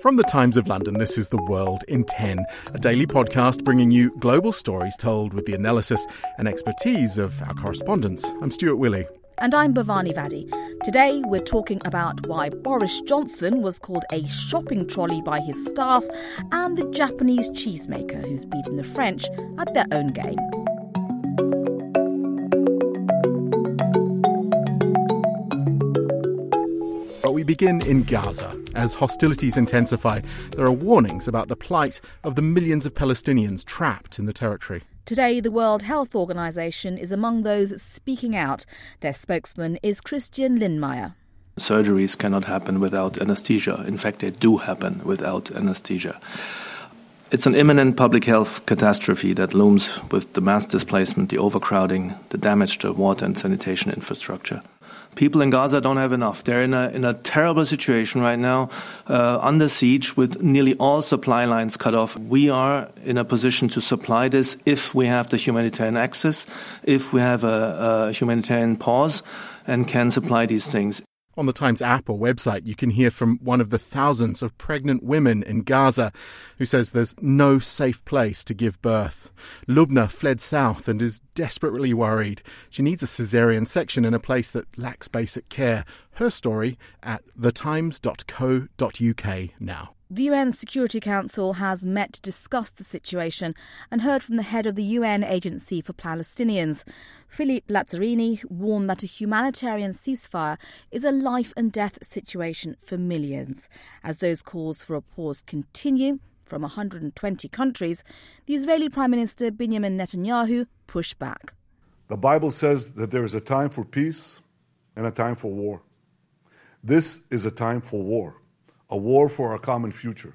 From the Times of London, this is The World in 10, a daily podcast bringing you global stories told with the analysis and expertise of our correspondents. I'm Stuart Willey. And I'm Bhavani Vadi. Today we're talking about why Boris Johnson was called a shopping trolley by his staff and the Japanese cheesemaker who's beaten the French at their own game. Begin in Gaza. As hostilities intensify, there are warnings about the plight of the millions of Palestinians trapped in the territory. Today, the World Health Organization is among those speaking out. Their spokesman is Christian Lindmeier. Surgeries cannot happen without anesthesia. In fact, they do happen without anesthesia. It's an imminent public health catastrophe that looms with the mass displacement, the overcrowding, the damage to water and sanitation infrastructure people in Gaza don't have enough. They're in a in a terrible situation right now, uh, under siege with nearly all supply lines cut off. We are in a position to supply this if we have the humanitarian access, if we have a, a humanitarian pause, and can supply these things. On the Times app or website, you can hear from one of the thousands of pregnant women in Gaza who says there's no safe place to give birth. Lubna fled south and is desperately worried. She needs a caesarean section in a place that lacks basic care. Her story at thetimes.co.uk now. The UN Security Council has met to discuss the situation and heard from the head of the UN Agency for Palestinians. Philippe Lazzarini warned that a humanitarian ceasefire is a life and death situation for millions. As those calls for a pause continue from 120 countries, the Israeli Prime Minister Benjamin Netanyahu pushed back. The Bible says that there is a time for peace and a time for war. This is a time for war a war for our common future.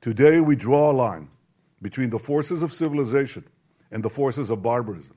Today, we draw a line between the forces of civilization and the forces of barbarism.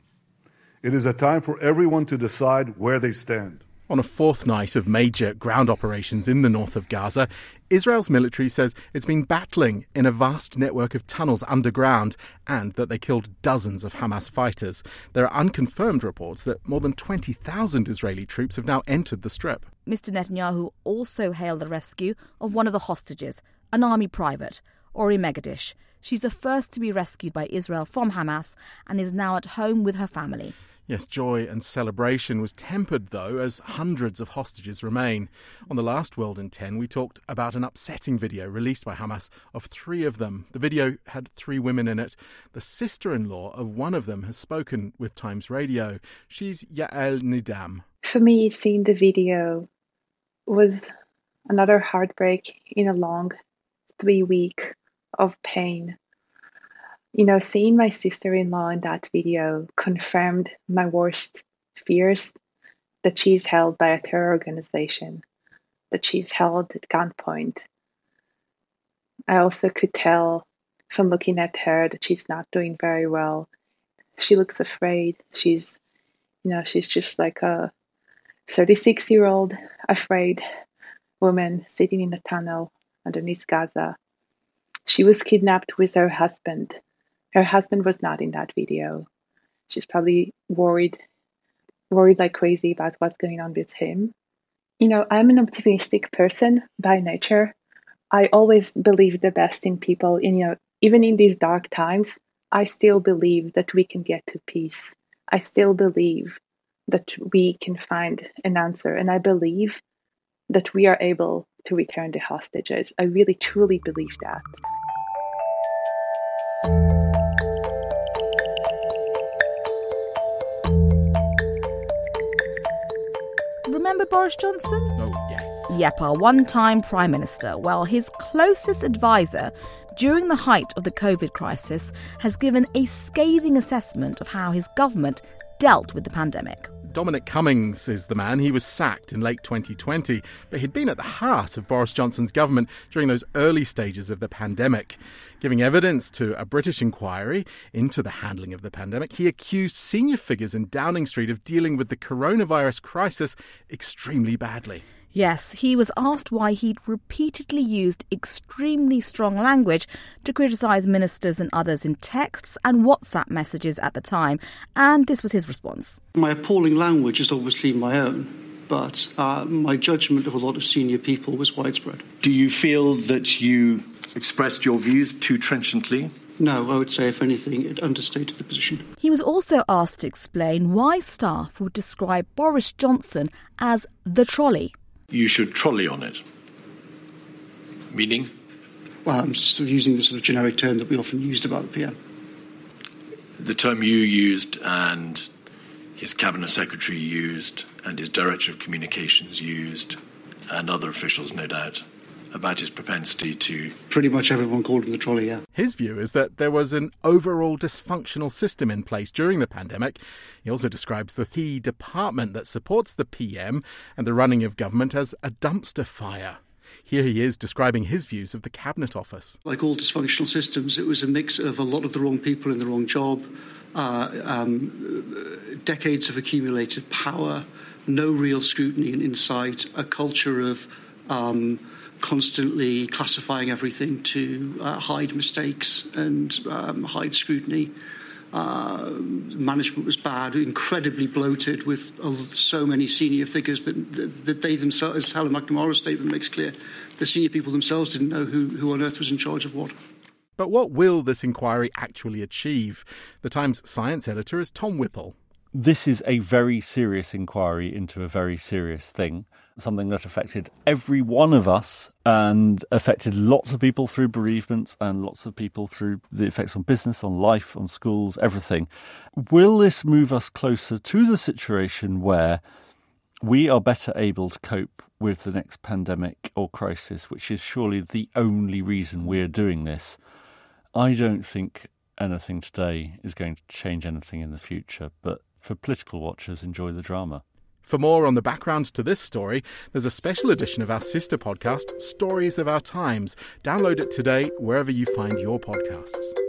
It is a time for everyone to decide where they stand. On a fourth night of major ground operations in the north of Gaza, Israel's military says it's been battling in a vast network of tunnels underground and that they killed dozens of Hamas fighters. There are unconfirmed reports that more than 20,000 Israeli troops have now entered the strip. Mr. Netanyahu also hailed the rescue of one of the hostages, an army private, Ori Megidish. She's the first to be rescued by Israel from Hamas and is now at home with her family. Yes, joy and celebration was tempered, though, as hundreds of hostages remain. On the last World in 10, we talked about an upsetting video released by Hamas of three of them. The video had three women in it. The sister in law of one of them has spoken with Times Radio. She's Yael Nidam. For me, seeing the video was another heartbreak in a long three week of pain you know, seeing my sister in law in that video confirmed my worst fears that she's held by a terror organization, that she's held at gunpoint. I also could tell from looking at her that she's not doing very well. She looks afraid. She's, you know, she's just like a 36 year old afraid woman sitting in a tunnel underneath Gaza. She was kidnapped with her husband her husband was not in that video. She's probably worried, worried like crazy about what's going on with him. You know, I'm an optimistic person by nature. I always believe the best in people. And, you know, even in these dark times, I still believe that we can get to peace. I still believe that we can find an answer. And I believe that we are able to return the hostages. I really, truly believe that. Boris Johnson? Oh, yes. Yep, our one time Prime Minister. Well, his closest advisor during the height of the COVID crisis has given a scathing assessment of how his government dealt with the pandemic. Dominic Cummings is the man. He was sacked in late 2020, but he'd been at the heart of Boris Johnson's government during those early stages of the pandemic. Giving evidence to a British inquiry into the handling of the pandemic, he accused senior figures in Downing Street of dealing with the coronavirus crisis extremely badly. Yes, he was asked why he'd repeatedly used extremely strong language to criticise ministers and others in texts and WhatsApp messages at the time, and this was his response. My appalling language is obviously my own. but uh, my judgment of a lot of senior people was widespread. Do you feel that you expressed your views too trenchantly? No, I would say, if anything, it understated the position. He was also asked to explain why staff would describe Boris Johnson as the trolley. You should trolley on it. Meaning? Well, I'm just using the sort of generic term that we often used about the PM. The term you used and his cabinet secretary used and his director of communications used and other officials, no doubt, about his propensity to. Pretty much everyone called him the trolley, yeah. His view is that there was an overall dysfunctional system in place during the pandemic. He also describes the key department that supports the PM and the running of government as a dumpster fire. Here he is describing his views of the Cabinet Office. Like all dysfunctional systems, it was a mix of a lot of the wrong people in the wrong job, uh, um, decades of accumulated power, no real scrutiny and insight, a culture of um, constantly classifying everything to uh, hide mistakes and um, hide scrutiny. Uh, management was bad, incredibly bloated, with uh, so many senior figures that, that, that, they themselves, as Helen MacNamara's statement makes clear, the senior people themselves didn't know who, who on earth was in charge of what. But what will this inquiry actually achieve? The Times science editor is Tom Whipple. This is a very serious inquiry into a very serious thing, something that affected every one of us and affected lots of people through bereavements and lots of people through the effects on business, on life, on schools, everything. Will this move us closer to the situation where we are better able to cope with the next pandemic or crisis, which is surely the only reason we're doing this? I don't think anything today is going to change anything in the future, but for political watchers, enjoy the drama. For more on the background to this story, there's a special edition of our sister podcast, Stories of Our Times. Download it today wherever you find your podcasts.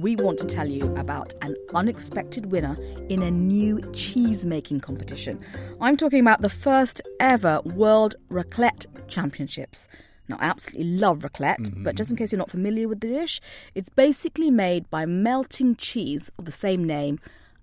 We want to tell you about an unexpected winner in a new cheese making competition. I'm talking about the first ever World Raclette Championships. Now, I absolutely love raclette, mm-hmm. but just in case you're not familiar with the dish, it's basically made by melting cheese of the same name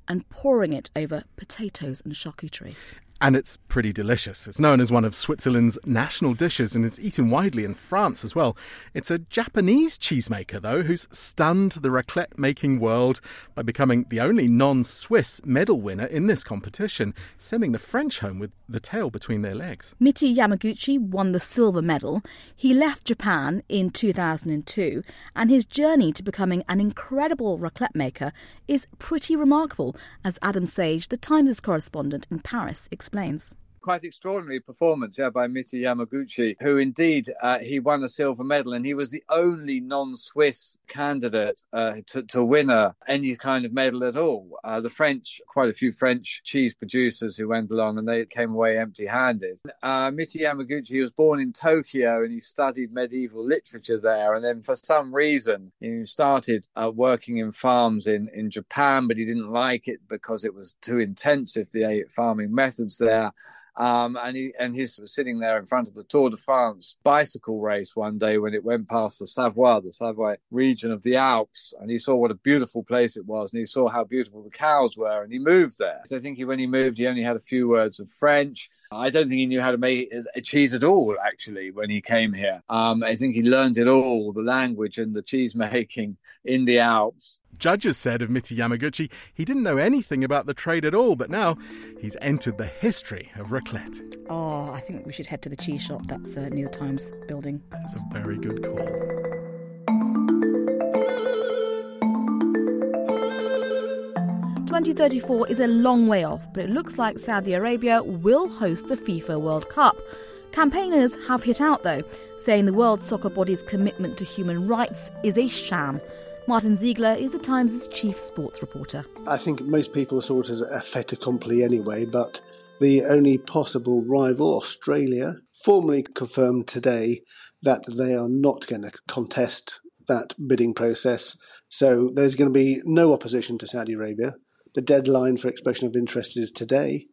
and pouring it over potatoes and charcuterie and it's pretty delicious. It's known as one of Switzerland's national dishes and is eaten widely in France as well. It's a Japanese cheesemaker, though, who's stunned the raclette making world by becoming the only non Swiss medal winner in this competition, sending the French home with the tail between their legs. Miti Yamaguchi won the silver medal. He left Japan in 2002, and his journey to becoming an incredible raclette maker is pretty remarkable, as Adam Sage, the Times' correspondent in Paris, explains quite extraordinary performance yeah, by Miti Yamaguchi, who indeed uh, he won a silver medal, and he was the only non-Swiss candidate uh, to, to win a, any kind of medal at all. Uh, the French, quite a few French cheese producers who went along, and they came away empty-handed. Uh, Miti Yamaguchi was born in Tokyo, and he studied medieval literature there, and then for some reason he started uh, working in farms in in Japan, but he didn't like it because it was too intensive the farming methods there. Um, and he and he's sitting there in front of the Tour de France bicycle race one day when it went past the Savoie, the Savoie region of the Alps, and he saw what a beautiful place it was, and he saw how beautiful the cows were, and he moved there. So I think he, when he moved, he only had a few words of French. I don't think he knew how to make a cheese at all, actually, when he came here. Um, I think he learned it all the language and the cheese making in the Alps. Judges said of Miti Yamaguchi he didn't know anything about the trade at all, but now he's entered the history of raclette. Oh, I think we should head to the cheese shop that's uh, near the Times building. That's a very good call. Twenty thirty four is a long way off, but it looks like Saudi Arabia will host the FIFA World Cup. Campaigners have hit out, though, saying the World Soccer Body's commitment to human rights is a sham. Martin Ziegler is the Times' chief sports reporter. I think most people saw it as a fait accompli anyway, but the only possible rival, Australia, formally confirmed today that they are not going to contest that bidding process. So there's going to be no opposition to Saudi Arabia. The deadline for expression of interest is today.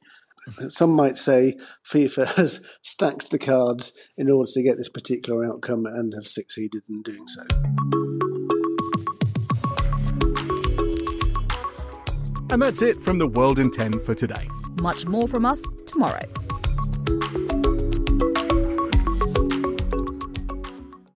Some might say FIFA has stacked the cards in order to get this particular outcome and have succeeded in doing so. And that's it from the World in 10 for today. Much more from us tomorrow.